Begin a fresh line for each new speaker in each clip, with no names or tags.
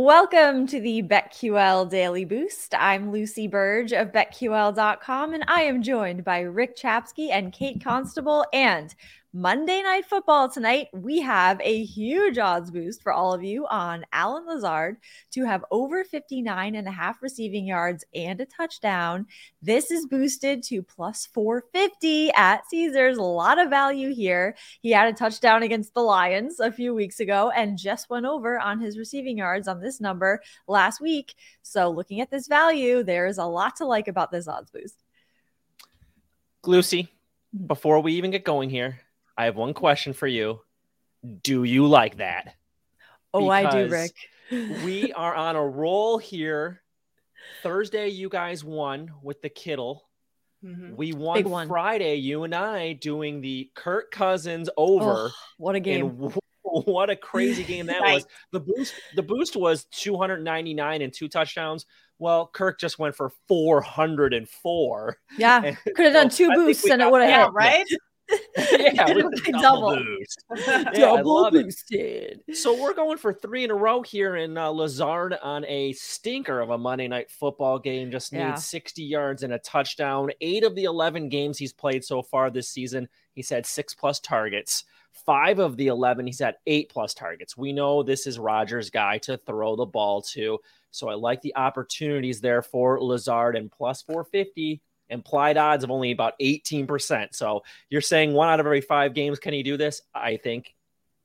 Welcome to the BetQL Daily Boost. I'm Lucy Burge of BetQL.com, and I am joined by Rick Chapsky and Kate Constable. And Monday Night Football tonight, we have a huge odds boost for all of you on Allen Lazard to have over 59 and a half receiving yards and a touchdown. This is boosted to plus 450 at Caesars. A lot of value here. He had a touchdown against the Lions a few weeks ago and just went over on his receiving yards on this number last week. So, looking at this value, there is a lot to like about this odds boost.
Lucy, mm-hmm. before we even get going here, I have one question for you. Do you like that?
Oh, because I do, Rick.
we are on a roll here. Thursday, you guys won with the Kittle. Mm-hmm. We won one. Friday, you and I doing the Kirk Cousins over.
Oh, what a game.
what a crazy game that right. was. The boost the boost was 299 and two touchdowns. Well, Kirk just went for 404.
Yeah. Could have done two boosts and it would have hit,
right?
Yeah, we double, double boost. yeah, double boosted. It. So we're going for three in a row here in uh, Lazard on a stinker of a Monday night football game. Just yeah. needs 60 yards and a touchdown. Eight of the 11 games he's played so far this season, he's had six plus targets. Five of the 11, he's had eight plus targets. We know this is Rodgers' guy to throw the ball to. So I like the opportunities there for Lazard and plus 450 implied odds of only about 18%. So you're saying one out of every five games, can he do this? I think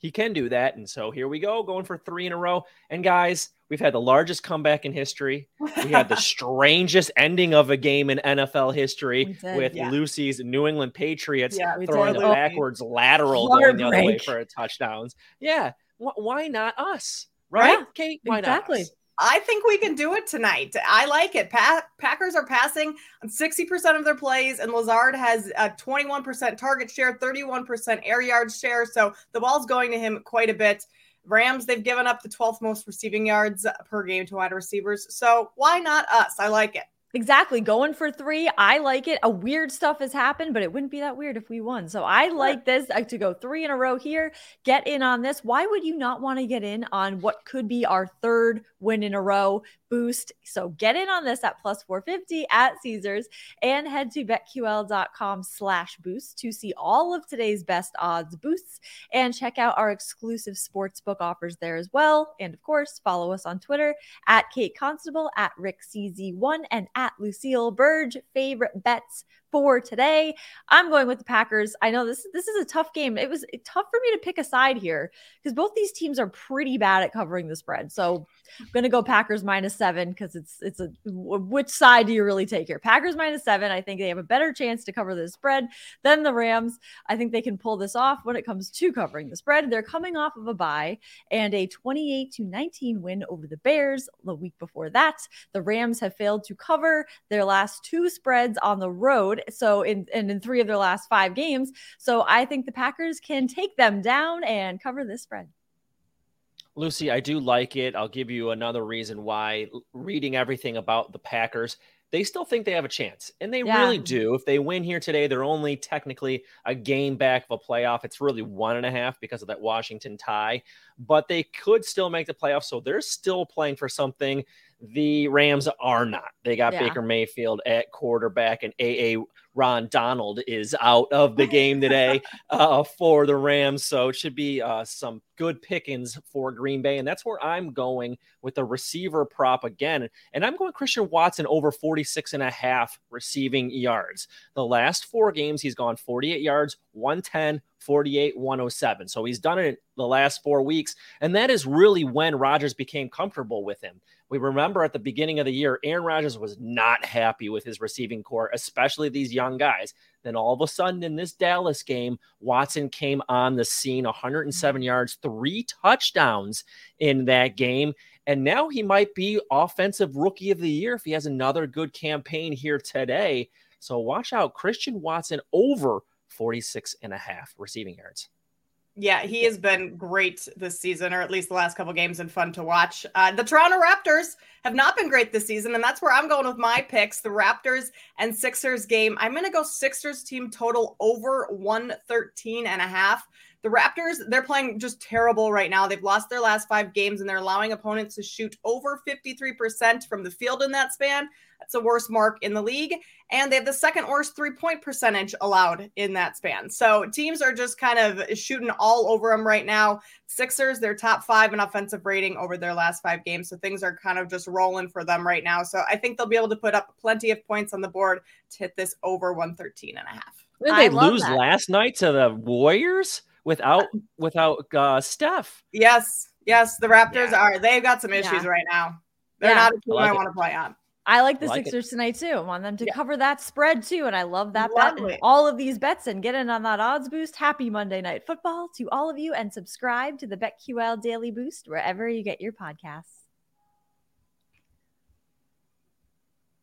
he can do that. And so here we go, going for three in a row. And guys, we've had the largest comeback in history. We had the strangest ending of a game in NFL history with yeah. Lucy's New England Patriots yeah, throwing a backwards lateral going the other way for a touchdowns. Yeah. why not us? Right, Kate? Why exactly. not? Us?
I think we can do it tonight. I like it. Pa- Packers are passing on 60% of their plays, and Lazard has a 21% target share, 31% air yard share. So the ball's going to him quite a bit. Rams, they've given up the 12th most receiving yards per game to wide receivers. So why not us? I like it.
Exactly. Going for three. I like it. A weird stuff has happened, but it wouldn't be that weird if we won. So I like this uh, to go three in a row here. Get in on this. Why would you not want to get in on what could be our third win in a row? Boost. So get in on this at plus 450 at Caesars and head to betql.com slash boost to see all of today's best odds boosts and check out our exclusive sportsbook offers there as well. And of course, follow us on Twitter at Kate Constable, at Rick CZ1, and at Lucille Burge. Favorite bets for today. I'm going with the Packers. I know this this is a tough game. It was tough for me to pick a side here because both these teams are pretty bad at covering the spread. So I'm going to go Packers minus 7 because it's it's a which side do you really take here? Packers minus 7. I think they have a better chance to cover the spread than the Rams. I think they can pull this off when it comes to covering the spread. They're coming off of a bye and a 28 to 19 win over the Bears the week before that. The Rams have failed to cover their last two spreads on the road so in and in three of their last five games. So I think the Packers can take them down and cover this spread.
Lucy, I do like it. I'll give you another reason why. Reading everything about the Packers, they still think they have a chance, and they yeah. really do. If they win here today, they're only technically a game back of a playoff. It's really one and a half because of that Washington tie, but they could still make the playoffs. So they're still playing for something. The Rams are not. They got yeah. Baker Mayfield at quarterback, and AA Ron Donald is out of the game today uh, for the Rams. So it should be uh, some good pickings for Green Bay. And that's where I'm going with the receiver prop again. And I'm going Christian Watson over 46 and a half receiving yards. The last four games, he's gone 48 yards, 110, 48, 107. So he's done it the last four weeks. And that is really when Rodgers became comfortable with him. We remember at the beginning of the year, Aaron Rodgers was not happy with his receiving corps, especially these young guys. Then all of a sudden in this Dallas game, Watson came on the scene 107 yards, three touchdowns in that game. And now he might be offensive rookie of the year if he has another good campaign here today. So watch out, Christian Watson over 46 and a half receiving yards.
Yeah, he has been great this season, or at least the last couple games, and fun to watch. Uh, the Toronto Raptors have not been great this season, and that's where I'm going with my picks. The Raptors and Sixers game. I'm going to go Sixers team total over 113 and a half. The Raptors, they're playing just terrible right now. They've lost their last five games, and they're allowing opponents to shoot over 53% from the field in that span. That's the worst mark in the league. And they have the second worst three point percentage allowed in that span. So teams are just kind of shooting all over them right now. Sixers, they're top five in offensive rating over their last five games. So things are kind of just rolling for them right now. So I think they'll be able to put up plenty of points on the board to hit this over 113 and a half.
Did they lose that. last night to the Warriors without without uh, Steph?
Yes, yes, the Raptors yeah. are. They've got some issues yeah. right now. They're yeah. not a team I, like I want to play on.
I like the I like Sixers it. tonight too. I want them to yeah. cover that spread too. And I love that bet all of these bets and get in on that odds boost. Happy Monday night football to all of you and subscribe to the BetQL Daily Boost wherever you get your podcasts.